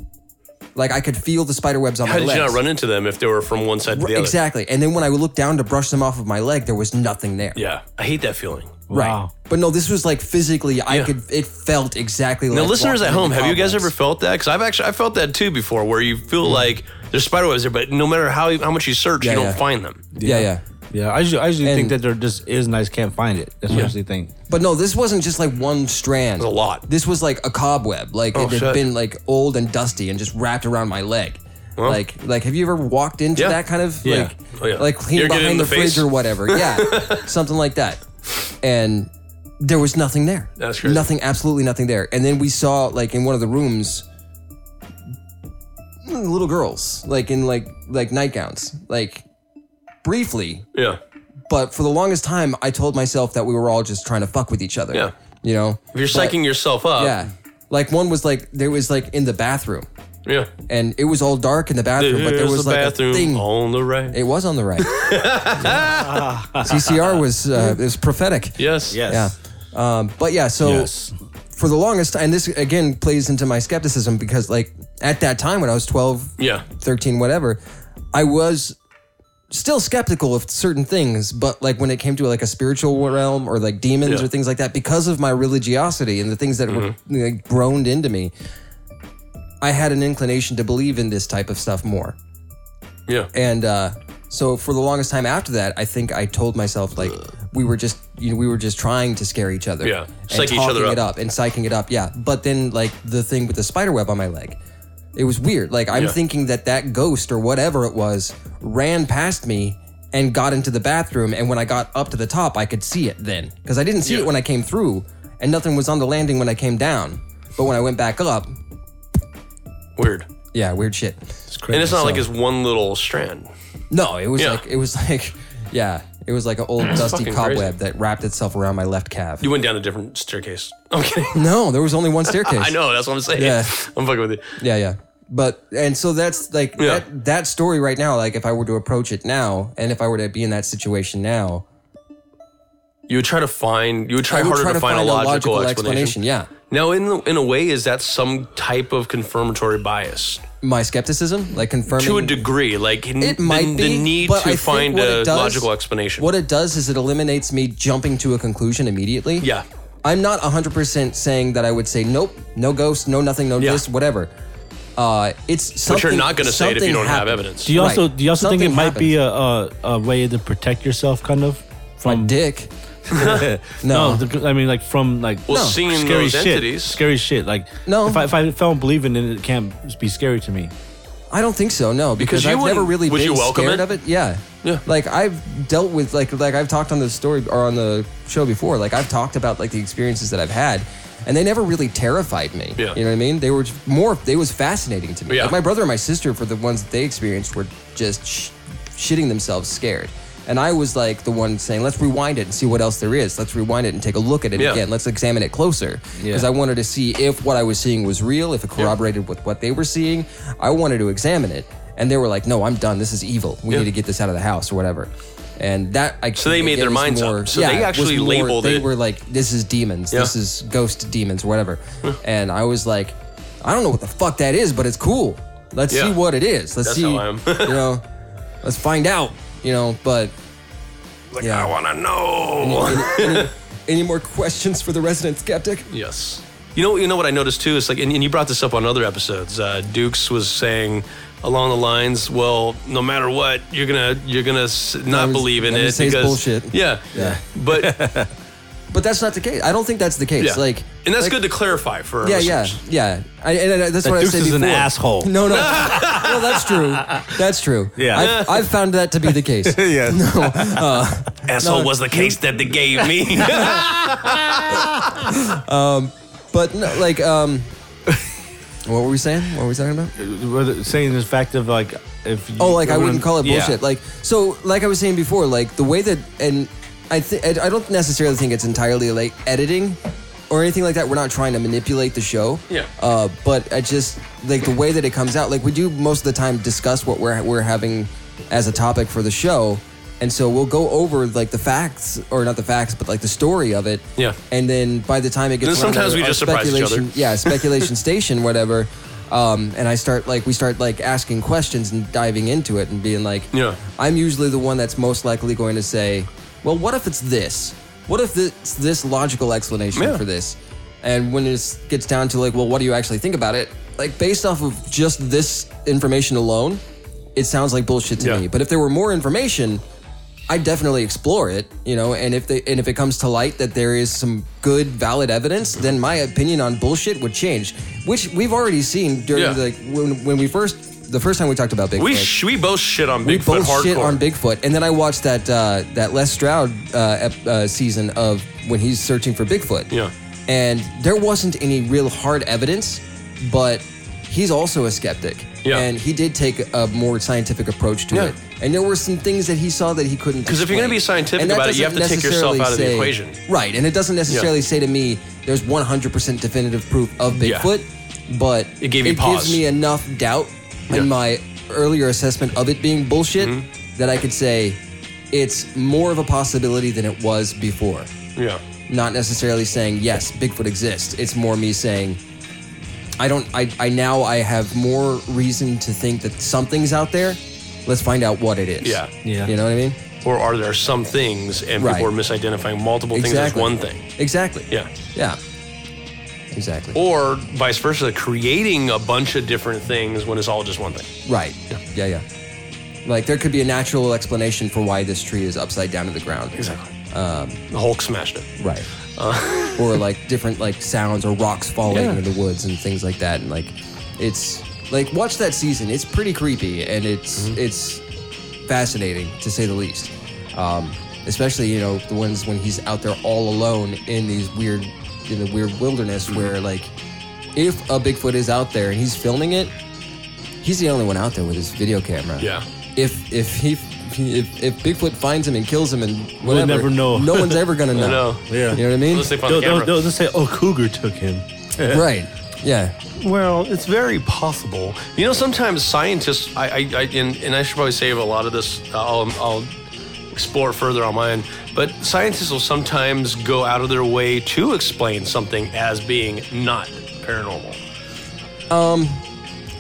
Speaker 1: Like I could feel the spider webs on
Speaker 2: How
Speaker 1: my
Speaker 2: did
Speaker 1: legs.
Speaker 2: you not run into them if they were from one side to the other?
Speaker 1: Exactly. And then when I would look down to brush them off of my leg, there was nothing there.
Speaker 2: Yeah, I hate that feeling.
Speaker 1: Right.
Speaker 4: Wow.
Speaker 1: But no, this was like physically, I
Speaker 2: Yeah.
Speaker 1: could, it felt exactly like.
Speaker 2: Now, listeners at
Speaker 1: walking
Speaker 2: home,
Speaker 1: into
Speaker 2: have you guys
Speaker 1: cobwebs.
Speaker 2: ever felt that? Because I've actually I felt that too before, where you feel mm-hmm. like there's spider webs there, but no matter how how much you search,
Speaker 1: Yeah,
Speaker 2: you don't
Speaker 1: yeah.
Speaker 2: find them.
Speaker 1: Yeah, yeah.
Speaker 4: Yeah, I usually, I usually think that there just is and I just can't find it. That's what I usually think.
Speaker 1: But no, this wasn't just like one strand.
Speaker 2: There's a lot.
Speaker 1: This was like a cobweb. Like
Speaker 2: Oh,
Speaker 1: it had
Speaker 2: shit.
Speaker 1: been like old and dusty and just wrapped around my leg. like like have you ever walked into
Speaker 2: Yeah.
Speaker 1: that kind of
Speaker 4: Yeah.
Speaker 1: like
Speaker 2: Oh, yeah.
Speaker 1: like clean
Speaker 2: You're getting
Speaker 1: behind
Speaker 2: in
Speaker 1: the,
Speaker 2: the face?
Speaker 1: fridge or whatever? Yeah. something like that. And there was nothing there.
Speaker 2: That's crazy.
Speaker 1: Nothing, absolutely nothing there. And then we saw like in one of the rooms little girls like in like like nightgowns like briefly
Speaker 2: Yeah,
Speaker 1: but for the longest time i told myself that we were all just trying to fuck with each other
Speaker 2: Yeah.
Speaker 1: you know
Speaker 2: if you're
Speaker 1: But-
Speaker 2: psyching yourself up.
Speaker 1: yeah like one was like there was like in the bathroom
Speaker 2: yeah.
Speaker 1: and it was all dark in the bathroom but there was
Speaker 2: the
Speaker 1: like
Speaker 2: bathroom
Speaker 1: a thing
Speaker 2: on the right.
Speaker 1: it was on the right ccr was uh, it was prophetic
Speaker 2: yes. Yes.
Speaker 1: yeah um, but yeah so
Speaker 4: Yes.
Speaker 1: for the longest time, and this again plays into my skepticism because like at that time when i was 12
Speaker 2: Yeah.
Speaker 1: 13 whatever i was still skeptical of certain things but like when it came to like a spiritual realm or like demons
Speaker 2: Yeah. Mm-hmm.
Speaker 1: or things like that because of my religiosity and the things that were like, groaned into me i had an inclination to believe in this type of stuff more
Speaker 2: Yeah.
Speaker 1: and uh so for the longest time after that i think i told myself like we were just you know we were just trying to scare each other
Speaker 2: Yeah.
Speaker 1: and
Speaker 2: Psych each
Speaker 1: talking it
Speaker 2: up.
Speaker 1: up and psyching it up yeah but then like the thing with the spider web on my leg it was weird like i'm
Speaker 2: Yeah.
Speaker 1: thinking that that ghost or whatever it was ran past me and got into the bathroom and when i got up to the top i could see it then because i didn't see
Speaker 2: Yeah.
Speaker 1: it when i came through and nothing was on the landing when i came down but when i went back up
Speaker 2: Weird.
Speaker 1: yeah weird shit It's crazy.
Speaker 2: And it's not like
Speaker 1: So-
Speaker 2: it's one little strand.
Speaker 1: No, it was
Speaker 2: Yeah.
Speaker 1: like it was like yeah, it was like an old dusty
Speaker 2: fucking
Speaker 1: cobweb
Speaker 2: crazy.
Speaker 1: that wrapped itself around my left calf.
Speaker 2: You went down a different staircase. I'm kidding.
Speaker 1: no, there was only one staircase.
Speaker 2: I know. That's what I'm saying.
Speaker 1: Yeah.
Speaker 2: I'm fucking with you.
Speaker 1: Yeah, yeah. But and so that's like
Speaker 2: Yeah.
Speaker 1: that that story right now. Like if I were to approach it now, and if I were to be in that situation now,
Speaker 2: You would try to find. You would try
Speaker 1: would
Speaker 2: harder
Speaker 1: try
Speaker 2: to, find, a logical, explanation.
Speaker 1: Yeah,
Speaker 2: Now, in the, in a way, is that some type of confirmatory bias
Speaker 1: my skepticism, like confirming
Speaker 2: to a degree? Like n-
Speaker 1: It might
Speaker 2: the,
Speaker 1: be
Speaker 2: the need
Speaker 1: but I
Speaker 2: to find a
Speaker 1: does-
Speaker 2: logical explanation.
Speaker 1: What it does is it eliminates me jumping to a conclusion immediately.
Speaker 2: Yeah.
Speaker 1: I'm not 100% saying that I would say, nope, no ghost, no nothing, no
Speaker 2: Yeah.
Speaker 1: this, whatever. Uh, it's something.
Speaker 2: But you're not going to say it if you don't have evidence.
Speaker 4: Do you also
Speaker 1: Right.
Speaker 4: do you also think it
Speaker 1: Something
Speaker 4: might be a, a a way to protect yourself, kind of
Speaker 1: My
Speaker 4: from
Speaker 1: dick.
Speaker 4: no?
Speaker 1: No.
Speaker 4: the- I mean, like from like
Speaker 2: well,
Speaker 1: No.
Speaker 2: seeing
Speaker 4: scary
Speaker 2: those
Speaker 4: shit,
Speaker 2: entities.
Speaker 4: scary shit. Like
Speaker 1: No.
Speaker 4: if I, if I don't believe in it, it can't be scary to me.
Speaker 1: I don't think so. No, because,
Speaker 2: Because you
Speaker 1: I've never
Speaker 2: wouldn't-
Speaker 1: really
Speaker 2: would
Speaker 1: been
Speaker 2: you welcome
Speaker 1: scared
Speaker 2: it?
Speaker 1: of it. Yeah,
Speaker 2: Yeah.
Speaker 1: Like I've dealt with like like I've talked on the story or on the show before. Like I've talked about like the experiences that I've had, and they never really terrified me.
Speaker 2: Yeah.
Speaker 1: You know what I mean? They were more. They was fascinating to me.
Speaker 2: Yeah.
Speaker 1: Like my brother and my sister, for the ones that they experienced, were just sh- shitting themselves scared. And I was like the one saying, "Let's rewind it and see what else there is. Let's rewind it and take a look at it
Speaker 2: Yeah.
Speaker 1: again. Let's examine it closer." Because. I wanted to see if what I was seeing was real, if it corroborated with what they were seeing. I wanted to examine it, and they were like, "No, I'm done. This is evil. We
Speaker 2: Yeah.
Speaker 1: need to get this out of the house or whatever." And that I
Speaker 2: So they made their minds up. So they actually labeled
Speaker 1: they
Speaker 2: it-
Speaker 1: were like, "This is demons.
Speaker 2: Yeah.
Speaker 1: This is ghost demons, whatever." and I was like, "I don't know what the fuck that is, but it's cool. Let's
Speaker 2: Yeah.
Speaker 1: see what it is. Let's
Speaker 2: That's
Speaker 1: see.
Speaker 2: how I am.
Speaker 1: you know, let's find out. You know, but."
Speaker 2: Like,
Speaker 1: Yeah.
Speaker 2: I want to know.
Speaker 1: any, any more questions for the resident skeptic?
Speaker 2: Yes. You know, you know what I noticed too is like, and, and you brought this up on other episodes. Uh, Dukes was saying along the lines, "Well, no matter what, you're gonna you're gonna s- not
Speaker 1: was-
Speaker 2: believe in it
Speaker 1: say it's
Speaker 2: because
Speaker 1: bullshit.
Speaker 2: Yeah,
Speaker 1: Yeah.
Speaker 2: But
Speaker 1: but that's not the case. I don't think that's the case.
Speaker 2: Yeah.
Speaker 1: Like,
Speaker 2: and that's
Speaker 1: like-
Speaker 2: good to clarify for our
Speaker 1: Yeah, yeah,
Speaker 2: listeners.
Speaker 1: yeah. I, and, and that's
Speaker 4: That
Speaker 1: what I
Speaker 4: Dukes
Speaker 1: said
Speaker 4: is
Speaker 1: before.
Speaker 4: an asshole.
Speaker 1: No, no, no. That's true. That's true.
Speaker 4: Yeah.
Speaker 1: I've, I've found that to be the case.
Speaker 4: yeah. No.
Speaker 2: Uh, asshole was the case that they gave me.
Speaker 1: Um, but no, like, um, what were we saying? What were we talking about?
Speaker 4: Uh, whether- saying the fact of like if you,
Speaker 1: Oh, like I wouldn't call it
Speaker 4: Yeah.
Speaker 1: bullshit. Like so, like I was saying before, like the way that, and I think I don't necessarily think it's entirely like editing or anything like that. We're not trying to manipulate the show.
Speaker 2: Yeah.
Speaker 1: Uh, but I just like the way that it comes out. Like we do most of the time discuss what we're we're having as a topic for the show. And so we'll go over like the facts, or not the facts, but like the story of it.
Speaker 2: Yeah.
Speaker 1: And then by the time it gets around
Speaker 2: sometimes we
Speaker 1: our
Speaker 2: just surprise each other.
Speaker 1: speculation- Yeah, speculation station, whatever. Um, and I start like we start like asking questions and diving into it and being like,
Speaker 2: Yeah.
Speaker 1: I'm usually the one that's most likely going to say, well, what if it's this? What if it's this logical explanation
Speaker 2: Yeah.
Speaker 1: for this? And when it gets down to like, well, what do you actually think about it? Like based off of just this information alone, it sounds like bullshit to
Speaker 2: Yeah.
Speaker 1: me. But if there were more information, I definitely explore it, you know, and if they and if it comes to light that there is some good valid evidence, then my opinion on bullshit would change, which we've already seen during
Speaker 2: Yeah.
Speaker 1: the when when we first the first time we talked about Bigfoot.
Speaker 2: we sh- we both shit on Bigfoot.
Speaker 1: we both
Speaker 2: hardcore.
Speaker 1: shit on Bigfoot, and then I watched that uh, that Les Stroud uh, ep- uh, season of when he's searching for Bigfoot.
Speaker 2: Yeah.
Speaker 1: and there wasn't any real hard evidence, but he's also a skeptic.
Speaker 2: Yeah.
Speaker 1: and he did take a more scientific approach to
Speaker 2: Yeah.
Speaker 1: it. And there were some things that he saw that he couldn't.
Speaker 2: Because if you're gonna be scientific about it, you have to take yourself out of the equation.
Speaker 1: Right, and it doesn't necessarily say to me there's 100% definitive proof of
Speaker 2: Yeah.
Speaker 1: Bigfoot, but
Speaker 2: It pause.
Speaker 1: gives me enough doubt
Speaker 2: Yeah.
Speaker 1: in my earlier assessment of it being bullshit
Speaker 2: Mm-hmm.
Speaker 1: that I could say it's more of a possibility than it was before.
Speaker 2: Yeah.
Speaker 1: Not necessarily saying yes, Bigfoot exists. It's more me saying I don't. I, I now I have more reason to think that something's out there. Let's find out what it is.
Speaker 2: Yeah.
Speaker 4: Yeah.
Speaker 1: You know what I mean?
Speaker 2: Or are there some things and
Speaker 1: Right.
Speaker 2: people are misidentifying multiple things as one thing?
Speaker 1: Exactly.
Speaker 2: Yeah.
Speaker 1: Yeah. Exactly.
Speaker 2: Or vice versa, creating a bunch of different things when it's all just one thing.
Speaker 1: Right. Yeah. yeah. yeah. Like there could be a natural explanation for why this tree is upside down to the ground.
Speaker 2: Exactly. the Hulk smashed it.
Speaker 1: Right. or like different like sounds or rocks falling
Speaker 2: Yeah.
Speaker 1: into the woods and things like that. And like it's like watch that season. It's pretty creepy and it's
Speaker 2: Mm-hmm.
Speaker 1: it's fascinating to say the least. Um, especially you know the ones when he's out there all alone in these weird in the weird wilderness where like if a Bigfoot is out there and he's filming it, he's the only one out there with his video camera.
Speaker 2: Yeah.
Speaker 1: If if he if, if Bigfoot finds him and kills him and whatever,
Speaker 4: never know.
Speaker 1: No one's ever gonna know.
Speaker 2: know.
Speaker 4: Yeah.
Speaker 1: You know what I mean?
Speaker 2: Unless they find
Speaker 4: They'll,
Speaker 2: the
Speaker 4: they'll,
Speaker 2: camera.
Speaker 4: they'll just say, "Oh, Cougar took him."
Speaker 1: right. Yeah.
Speaker 2: Well, it's very possible. You know, sometimes scientists, I, I, I and, and I should probably save a lot of this. Uh, I'll, I'll explore further on mine. But scientists will sometimes go out of their way to explain something as being not paranormal.
Speaker 1: Um,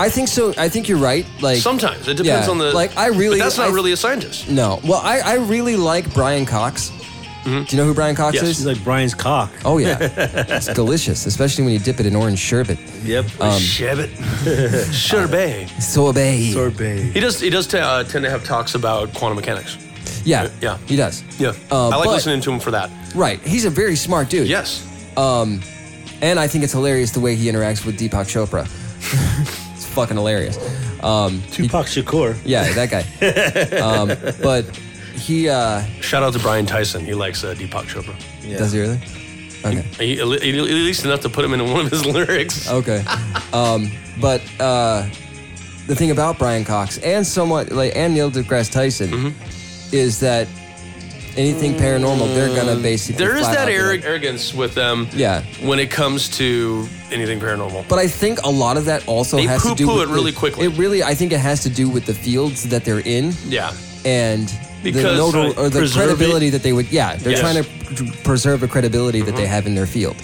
Speaker 1: I think so. I think you're right. Like
Speaker 2: Sometimes it depends
Speaker 1: Yeah,
Speaker 2: on the.
Speaker 1: like, I really-
Speaker 2: But that's not
Speaker 1: I-
Speaker 2: really a scientist.
Speaker 1: no. Well, I, I really like Brian Cox. Do you know who Brian Cox
Speaker 2: Yes.
Speaker 1: is?
Speaker 4: He's like Brian's cock.
Speaker 1: oh yeah, it's delicious, especially when you dip it in orange sherbet.
Speaker 4: Yep.
Speaker 2: Sherbet, sherbet.
Speaker 1: Sorbet.
Speaker 4: Sorbet.
Speaker 2: He does. He does t- uh, tend to have talks about quantum mechanics.
Speaker 1: Yeah.
Speaker 2: Yeah.
Speaker 1: He does.
Speaker 2: Yeah,
Speaker 1: Uh,
Speaker 2: I like
Speaker 1: but-
Speaker 2: listening to him for that.
Speaker 1: Right. He's a very smart dude.
Speaker 2: Yes.
Speaker 1: Um, and I think it's hilarious the way he interacts with Deepak Chopra. it's fucking hilarious. Um,
Speaker 4: Tupac Shakur.
Speaker 1: yeah, that guy. um, but he uh,
Speaker 2: Shout out to Brian Tyson. He likes uh, Deepak Chopra.
Speaker 4: Yeah.
Speaker 1: does he really? Okay.
Speaker 2: He, at least enough to put him in one of his lyrics.
Speaker 1: Okay. Um, but uh, the thing about Brian Cox and somewhat like and Neil deGrasse Tyson
Speaker 2: Mm-hmm.
Speaker 1: Is that anything paranormal, they're gonna mm, basically.
Speaker 2: There is
Speaker 1: flat
Speaker 2: that
Speaker 1: out be
Speaker 2: arro- arrogance with them.
Speaker 1: Yeah.
Speaker 2: When it comes to anything paranormal.
Speaker 1: But I think a lot of that also
Speaker 2: They
Speaker 1: has to do
Speaker 2: poo-poo
Speaker 1: with
Speaker 2: it really
Speaker 1: the-
Speaker 2: quickly.
Speaker 1: It really, I think, it has to do with the fields that they're in
Speaker 2: yeah.
Speaker 1: and the
Speaker 2: Because-
Speaker 1: notor- or the
Speaker 4: Preserve
Speaker 1: credibility that they would. Yeah, they're
Speaker 2: Yes.
Speaker 1: trying to preserve a credibility that they mm-hmm. have in their field.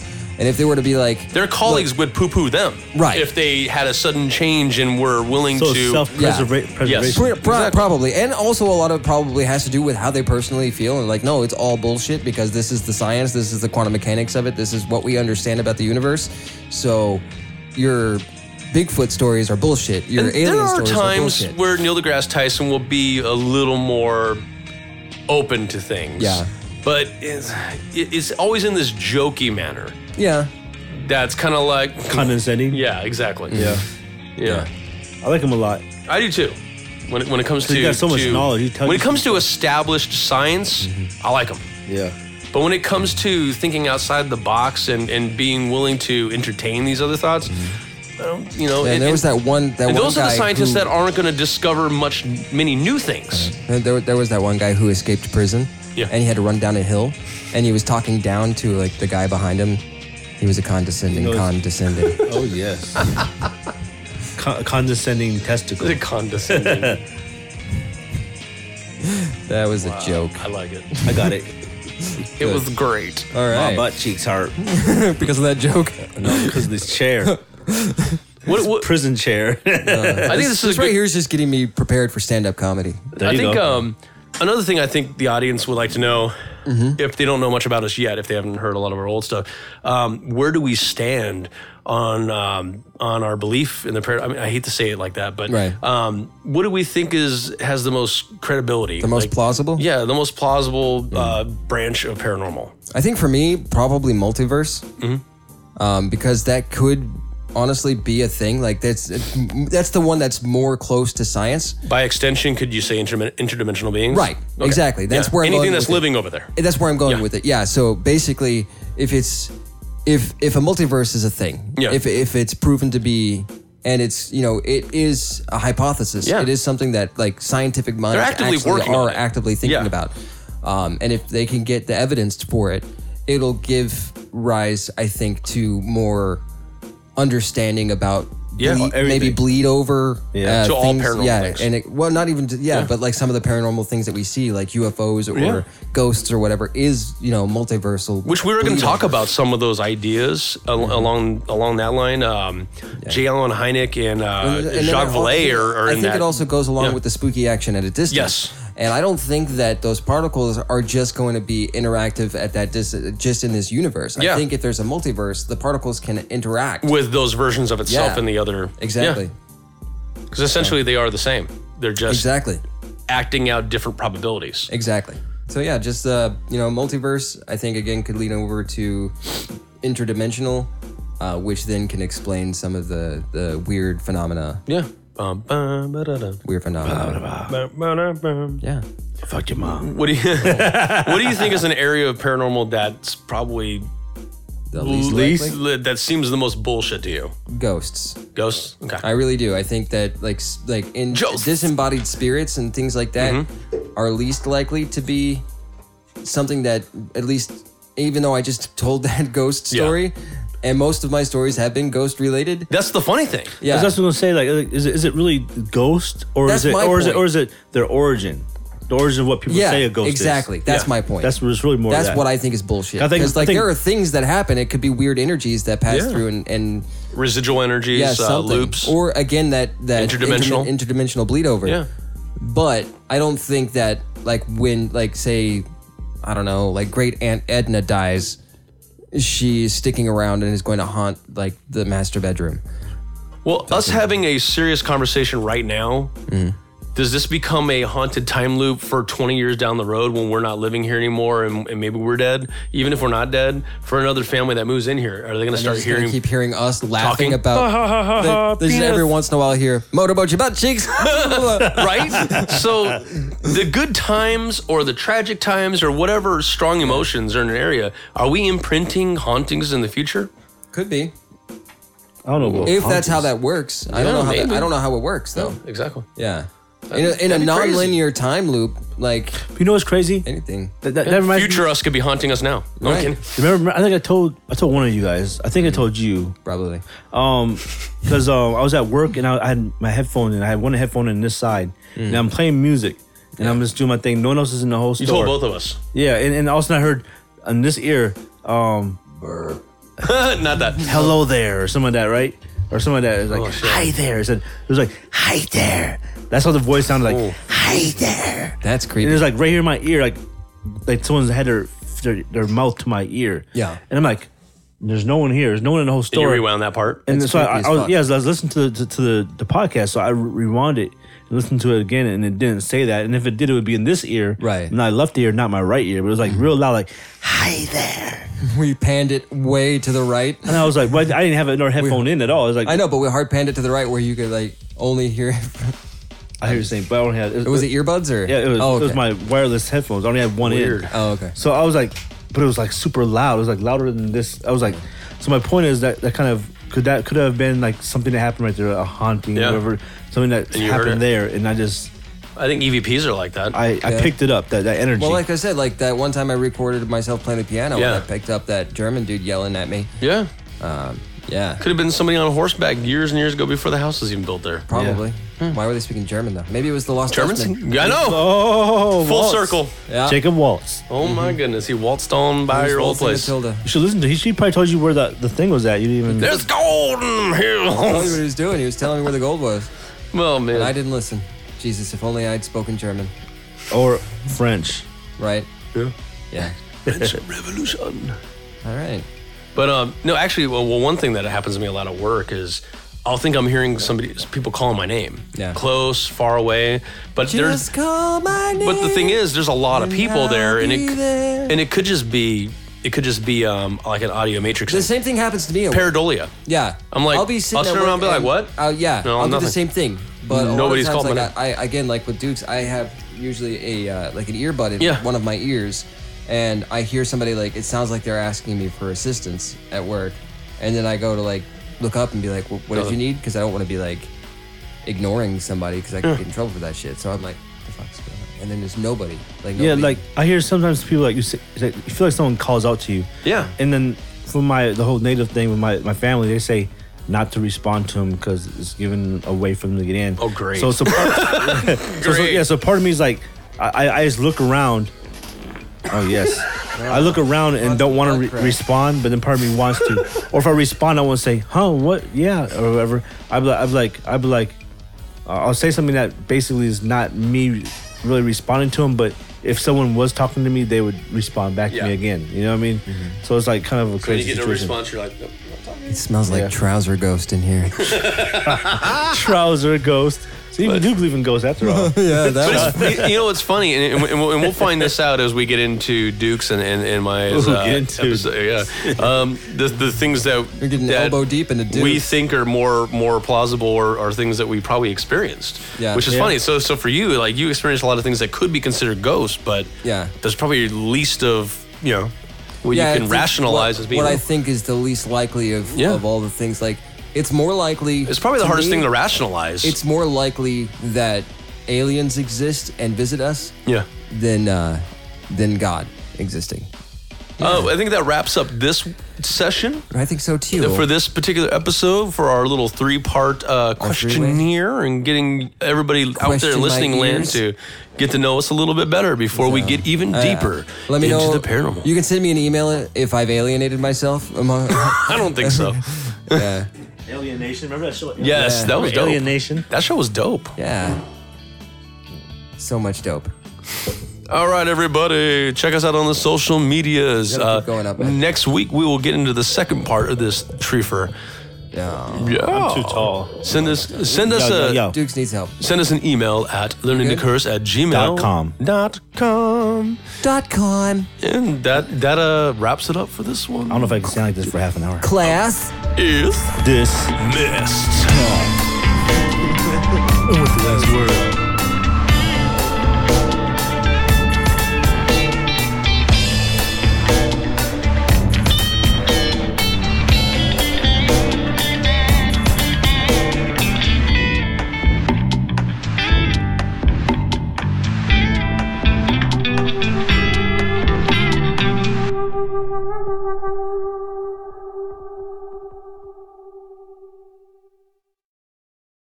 Speaker 1: And if they were to be like,
Speaker 2: Their colleagues would poo poo them.
Speaker 1: Right.
Speaker 2: If they had a sudden change and were willing
Speaker 4: So
Speaker 2: to.
Speaker 4: self-preservation.
Speaker 2: Yes.
Speaker 1: Pro- pro- Probably, and also a lot of it probably has to do with how they personally feel, and like, no, it's all bullshit because this is the science, this is the quantum mechanics of it, this is what we understand about the universe. So, your Bigfoot stories are bullshit. Your
Speaker 2: And
Speaker 1: alien
Speaker 2: there are
Speaker 1: stories are
Speaker 2: times
Speaker 1: bullshit.
Speaker 2: where Neil deGrasse Tyson will be a little more open to things.
Speaker 1: Yeah.
Speaker 2: but it's, it's always in this jokey manner.
Speaker 1: Yeah.
Speaker 2: That's kind of like
Speaker 4: Condescending.
Speaker 2: Yeah, exactly.
Speaker 4: Yeah.
Speaker 2: yeah.
Speaker 4: I like him a lot.
Speaker 2: I do too. When it, when it comes to
Speaker 4: He's got so much
Speaker 2: to-
Speaker 4: knowledge. He tells
Speaker 2: when
Speaker 4: you
Speaker 2: it comes to established science,
Speaker 4: Mm-hmm.
Speaker 2: I like him.
Speaker 4: Yeah.
Speaker 2: But when it comes to thinking outside the box and, and being willing to entertain these other thoughts, I don't, you know,
Speaker 1: And
Speaker 2: and,
Speaker 1: there was that one. That
Speaker 2: and
Speaker 1: one
Speaker 2: those are the
Speaker 1: guy
Speaker 2: scientists
Speaker 1: who-
Speaker 2: that aren't going to discover much, many new things.
Speaker 1: And There, there was that one guy who escaped prison,
Speaker 2: Yeah.
Speaker 1: and he had to run down a hill, and he was talking down to like the guy behind him. He was a condescending,
Speaker 4: knows-
Speaker 1: condescending.
Speaker 4: Oh yes. Con- condescending testicle.
Speaker 2: The condescending.
Speaker 1: that was a joke.
Speaker 2: I like it.
Speaker 4: I got it.
Speaker 2: It was great.
Speaker 1: All
Speaker 4: My
Speaker 1: right,
Speaker 4: butt cheeks hurt.
Speaker 1: because of that joke.
Speaker 4: No, because of this chair.
Speaker 2: What, what,
Speaker 4: Prison chair.
Speaker 2: I think this is
Speaker 1: This
Speaker 2: a
Speaker 1: right
Speaker 2: good-
Speaker 1: here is just getting me prepared for stand-up comedy.
Speaker 4: There
Speaker 2: I
Speaker 4: you
Speaker 2: think
Speaker 4: go.
Speaker 2: um, another thing I think the audience would like to know,
Speaker 1: Mm-hmm.
Speaker 2: if they don't know much about us yet, if they haven't heard a lot of our old stuff, um, where do we stand on um, on our belief in the prayer? I mean, I hate to say it like that, but
Speaker 1: Right.
Speaker 2: um, what do we think is has the most credibility,
Speaker 1: The most
Speaker 2: Like,
Speaker 1: plausible.
Speaker 2: Yeah, the most plausible uh, branch of paranormal.
Speaker 1: I think for me, probably multiverse,
Speaker 2: Mm-hmm.
Speaker 1: um, because that could honestly be a thing. Like that's that's the one that's more close to science.
Speaker 2: By extension, could you say interdim- interdimensional beings?
Speaker 1: Right, exactly. That's where I'm
Speaker 2: anything
Speaker 1: going
Speaker 2: that's
Speaker 1: with it.
Speaker 2: living over there.
Speaker 1: That's where I'm going
Speaker 2: Yeah.
Speaker 1: with it. Yeah. So basically, if it's if if a multiverse is a thing,
Speaker 2: Yeah.
Speaker 1: if if it's proven to be. And it's you know it is a hypothesis.
Speaker 2: Yeah.
Speaker 1: It is something that like scientific minds
Speaker 2: They're actively working
Speaker 1: are actively thinking
Speaker 2: Yeah.
Speaker 1: about. Um, and if they can get the evidence for it, it'll give rise, I think, to more understanding about
Speaker 2: Yeah,
Speaker 1: bleed- maybe bleed over
Speaker 4: Yeah.
Speaker 1: uh,
Speaker 2: To all paranormal
Speaker 1: yeah,
Speaker 2: things.
Speaker 1: and it, well, not even to, yeah, but like some of the paranormal things that we see, like UFOs or
Speaker 2: Yeah.
Speaker 1: ghosts or whatever, is you know multiversal.
Speaker 2: Which we were going to talk
Speaker 1: over.
Speaker 2: about some of those ideas al-
Speaker 1: Mm-hmm.
Speaker 2: along along that line. Um, J. Allen Hynek and, uh,
Speaker 1: And then
Speaker 2: Jacques
Speaker 1: it
Speaker 2: Vallée
Speaker 1: also-
Speaker 2: are, are
Speaker 1: I think
Speaker 2: that.
Speaker 1: it also goes along
Speaker 2: Yeah.
Speaker 1: with the spooky action at a distance.
Speaker 2: Yes.
Speaker 1: And I don't think that those particles are just going to be interactive at that dis- just in this universe.
Speaker 2: Yeah.
Speaker 1: I think if there's a multiverse, the particles can interact.
Speaker 2: with those versions of itself
Speaker 1: Yeah.
Speaker 2: and the other.
Speaker 1: exactly.
Speaker 2: Because essentially they are the same. They're just
Speaker 1: Exactly.
Speaker 2: acting out different probabilities.
Speaker 1: Exactly. So yeah, just uh, you know, multiverse. I think again could lead over to interdimensional, uh, which then can explain some of the the weird phenomena.
Speaker 2: Yeah. Bum, bum, ba-da-da.
Speaker 1: Weird phenomena.
Speaker 2: Bum, ba-da-bum.
Speaker 1: Yeah.
Speaker 4: Fuck your mom.
Speaker 2: What do you What do you think is an area of paranormal that's probably
Speaker 1: The least,
Speaker 2: least
Speaker 1: likely.
Speaker 2: that seems the most bullshit to you?
Speaker 1: ghosts.
Speaker 2: Ghosts. Okay.
Speaker 1: I really do. I think that like s- like in
Speaker 2: Ghosts.
Speaker 1: disembodied spirits and things like that
Speaker 2: Mm-hmm.
Speaker 1: are least likely to be something that at least even though I just told that ghost
Speaker 2: Yeah.
Speaker 1: story and most of my stories have been ghost related.
Speaker 2: that's the funny thing.
Speaker 1: Yeah.
Speaker 4: I was also gonna say, like, is it, is it really ghost or
Speaker 1: That's
Speaker 4: is it
Speaker 1: my
Speaker 4: or is it or is it their origin? The origin of what people
Speaker 1: Yeah,
Speaker 4: say a ghost is.
Speaker 1: exactly. That's
Speaker 2: Yeah.
Speaker 1: my point.
Speaker 4: That's what's really more.
Speaker 1: That's
Speaker 4: that.
Speaker 1: what I think is bullshit.
Speaker 4: I think-
Speaker 1: Because
Speaker 4: I
Speaker 1: like
Speaker 4: think-
Speaker 1: there are things that happen. It could be weird energies that pass
Speaker 2: Yeah.
Speaker 1: through and, and
Speaker 2: Residual energies,
Speaker 1: yeah,
Speaker 2: uh, loops.
Speaker 1: Or again that that
Speaker 2: Interdimensional.
Speaker 1: interdi- interdimensional bleed over.
Speaker 2: yeah.
Speaker 1: But I don't think that like when like say I don't know like great aunt Edna dies, she's sticking around and is going to haunt like the master bedroom.
Speaker 2: Well, us having a serious conversation right now,
Speaker 1: Mm-hmm.
Speaker 2: Does this become a haunted time loop for 20 years down the road when we're not living here anymore and, and maybe we're dead? Even if we're not dead, for another family that moves in here, are they going to start
Speaker 1: just gonna
Speaker 2: hearing?
Speaker 1: keep hearing us laughing
Speaker 2: Talking.
Speaker 1: about. the, there's every once in a while here motorboat your butt cheeks.
Speaker 2: right? So the good times or the tragic times or whatever strong emotions are in an area, are we imprinting hauntings in the future?
Speaker 1: Could be
Speaker 4: I don't know. about
Speaker 1: if that's how that works. I don't know how that. I don't know how it works though.
Speaker 2: Exactly.
Speaker 1: Yeah. In a, in a
Speaker 2: that'd crazy.
Speaker 1: non-linear time loop, like
Speaker 4: You know what's crazy?
Speaker 1: anything.
Speaker 4: That, that, that reminds me-
Speaker 2: Future us could be haunting us now. No, I'm
Speaker 1: Right.
Speaker 2: kidding.
Speaker 4: Remember, I think I told I told one of you guys. I think I told you
Speaker 1: Probably.
Speaker 4: um because um I was at work and I, I had my headphone and I had one headphone in this side and I'm playing music and I'm just doing my thing. No one else is in the whole
Speaker 2: You
Speaker 4: store.
Speaker 2: told both of us.
Speaker 4: Yeah, and, and all of a sudden I heard on this ear, um,
Speaker 2: not that.
Speaker 4: hello there or something like that, right? Or something like that. It was like,
Speaker 2: Oh, shit.
Speaker 4: hi there. It, said, it was like, hi there. That's how the voice sounded like,
Speaker 2: Oh.
Speaker 4: hi there.
Speaker 1: That's
Speaker 4: And it was like right here in my ear, like like someone's had their, their their mouth to my ear.
Speaker 1: Yeah.
Speaker 4: And I'm like, there's no one here. There's no one in the whole
Speaker 2: And you
Speaker 4: store.
Speaker 2: rewound that part.
Speaker 4: And
Speaker 1: That's
Speaker 4: so I,
Speaker 1: as
Speaker 4: I was,
Speaker 1: fuck.
Speaker 4: yeah, as I was listening to, to, to the, the podcast, so I re- rewound it. And listened to it again, and it didn't say that. And if it did, it would be in this ear,
Speaker 1: Right.
Speaker 4: Not left ear, not my right ear. But it was like mm-hmm. real loud, like "Hi there,"
Speaker 1: We panned it way to the right.
Speaker 4: and I was like, "What?" I didn't have another headphone in at all. I was like,
Speaker 1: I know, but we hard panned it to the right where you could like only hear.
Speaker 4: I hear you saying, but I only had. It,
Speaker 1: was it earbuds or?
Speaker 4: Yeah, it was,
Speaker 1: Oh,
Speaker 4: it was my wireless headphones. I only had one
Speaker 2: Weird.
Speaker 4: in.
Speaker 1: Oh, okay.
Speaker 4: So I was like, but it was like super loud. It was like louder than this. I was like, so my point is that that kind of could that could have been like something that happened right there, a haunting,
Speaker 2: Yeah.
Speaker 4: whatever, something that
Speaker 2: And you heard
Speaker 4: happened there, and I just
Speaker 2: I think EVPs are like that.
Speaker 4: I, I picked it up that that energy.
Speaker 1: Well, like I said, like that one time I recorded myself playing the piano,
Speaker 2: Yeah.
Speaker 1: and I picked up that German dude yelling at me.
Speaker 2: yeah.
Speaker 1: Um, yeah,
Speaker 2: Could have been somebody on horseback years and years ago before the house was even built there.
Speaker 1: probably. Why were they speaking German though? Maybe it was the Lost
Speaker 2: Germans?
Speaker 1: Dutchman.
Speaker 2: I know.
Speaker 4: oh,
Speaker 2: Full
Speaker 4: Waltz.
Speaker 2: circle.
Speaker 1: Yeah.
Speaker 4: Jacob Waltz.
Speaker 2: Oh my mm-hmm. goodness, he waltzed on by your old
Speaker 1: waltzing
Speaker 2: place.
Speaker 1: Matilda.
Speaker 4: You should listen to. He she probably told you where the, the thing was at. You didn't even.
Speaker 2: There's golden
Speaker 1: Tell me what
Speaker 2: hills.
Speaker 1: he was doing. He was telling me where the gold was,
Speaker 2: Well, man.
Speaker 1: and I didn't listen. Jesus, if only I'd spoken German.
Speaker 4: or French.
Speaker 1: Right?
Speaker 2: Yeah.
Speaker 1: Yeah.
Speaker 2: French Revolution.
Speaker 1: All right.
Speaker 2: But um, no, actually, well, well, one thing that happens to me a lot at work is I'll think I'm hearing somebody, people calling my name,
Speaker 1: Yeah.
Speaker 2: close, far away. But there's,
Speaker 1: call my name.
Speaker 2: but the thing is, there's a lot of people there, and it,
Speaker 1: there.
Speaker 2: and it could just be, it could just be um like an audio matrix.
Speaker 1: the same thing happens to me. at work.
Speaker 2: Pareidolia.
Speaker 1: Yeah.
Speaker 2: I'm like-
Speaker 1: I'll be sitting
Speaker 2: I'll
Speaker 1: at
Speaker 2: turn around
Speaker 1: work
Speaker 2: and be like, "What?"
Speaker 1: Uh, yeah.
Speaker 2: No,
Speaker 1: I'll do
Speaker 2: nothing.
Speaker 1: the same thing. But a
Speaker 2: Nobody's
Speaker 1: lot of
Speaker 2: called
Speaker 1: times,
Speaker 2: my
Speaker 1: like, I, I again like with Dukes, I have usually a uh, like an earbud in
Speaker 2: Yeah.
Speaker 1: one of my ears, and I hear somebody like it sounds like they're asking me for assistance at work, and then I go to like look up and be like, well, "What did you need?" Because I don't want to be like ignoring somebody because I could get in trouble for that shit. So I'm like, "The fuck's going on?" And then there's nobody. Like
Speaker 4: Yeah,
Speaker 1: nobody.
Speaker 4: like I hear sometimes people like you say, like, you feel like someone calls out to you.
Speaker 2: Yeah.
Speaker 4: And then for my the whole native thing with my my family, they say not to respond to them because it's given a way for them to get in.
Speaker 2: Oh, great.
Speaker 4: So so part, so, so,
Speaker 2: Great.
Speaker 4: yeah, so part of me is like I I- I just look around. Oh yes. I look around and don't want to re- respond, but then part of me wants to. Or if I respond, I want to say, "Huh, what? Yeah," or whatever. I'd be like, I'd be like, I'd be like, uh, I'll say something that basically is not me really responding to them, but if someone was talking to me, they would respond back to me again. You know what I mean? So it's like kind of a
Speaker 2: When you
Speaker 4: crazy
Speaker 2: get no
Speaker 4: situation.
Speaker 2: response, you're like, "Nope, not talking."
Speaker 1: it smells like
Speaker 4: Yeah.
Speaker 1: trouser ghost in here.
Speaker 4: Trouser ghost. So you do believe in ghosts after all.
Speaker 1: yeah,
Speaker 2: But it's, you- you know what's funny, and, and, we'll, and we'll find this out as we get into Dukes and and, and my
Speaker 4: Ooh,
Speaker 2: uh,
Speaker 4: get into-
Speaker 2: episode. Yeah, um, the the things that
Speaker 1: You're getting
Speaker 2: that
Speaker 1: elbow deep into Dukes.
Speaker 2: we think are more more plausible or are things that we probably experienced.
Speaker 1: Yeah.
Speaker 2: which is
Speaker 4: Yeah.
Speaker 2: funny. So so for you, like you experienced a lot of things that could be considered ghosts, but
Speaker 1: Yeah.
Speaker 2: there's probably least of you know what
Speaker 1: I
Speaker 2: you can rationalize
Speaker 1: what,
Speaker 2: as being.
Speaker 1: what I think is the least likely of,
Speaker 2: Yeah.
Speaker 1: of all the things. Like, it's more likely.
Speaker 2: it's probably the hardest
Speaker 1: me,
Speaker 2: thing to rationalize.
Speaker 1: It's more likely that aliens exist and visit us
Speaker 2: yeah.
Speaker 1: than uh, than God existing.
Speaker 2: Oh, I think that wraps up this session.
Speaker 1: I think so too.
Speaker 2: for this particular episode for our little three part uh, questionnaire and getting everybody out there
Speaker 1: Question
Speaker 2: listening land to get to know us a little bit better before we get even
Speaker 1: Uh,
Speaker 2: deeper
Speaker 1: let me
Speaker 2: into
Speaker 1: know.
Speaker 2: the paranormal.
Speaker 1: You can send me an email if I've alienated myself. Among,
Speaker 2: I don't think so.
Speaker 1: yeah,
Speaker 4: Alienation. Remember that show?
Speaker 2: yes,
Speaker 1: Yeah.
Speaker 2: that was dope.
Speaker 4: Alien Nation.
Speaker 2: That show was dope.
Speaker 1: yeah. So much dope.
Speaker 2: All right, everybody, check us out on the social medias.
Speaker 1: Gotta keep
Speaker 2: Uh,
Speaker 1: going up, man.
Speaker 2: next week we will get into the second part of this treefer.
Speaker 1: Yeah.
Speaker 2: Yeah,
Speaker 4: I'm too tall.
Speaker 2: Send us send us
Speaker 4: Yo, yo,
Speaker 2: a
Speaker 4: yo.
Speaker 1: Dukes needs help.
Speaker 2: send us an email at learningtocurse at gmail
Speaker 4: Dot com.
Speaker 2: dot com.
Speaker 1: Dot com
Speaker 2: And that that uh wraps it up for this one.
Speaker 4: I don't know if I can stand like this for half an hour.
Speaker 1: class.
Speaker 2: Is
Speaker 4: This.
Speaker 2: missed.
Speaker 4: What's the last word?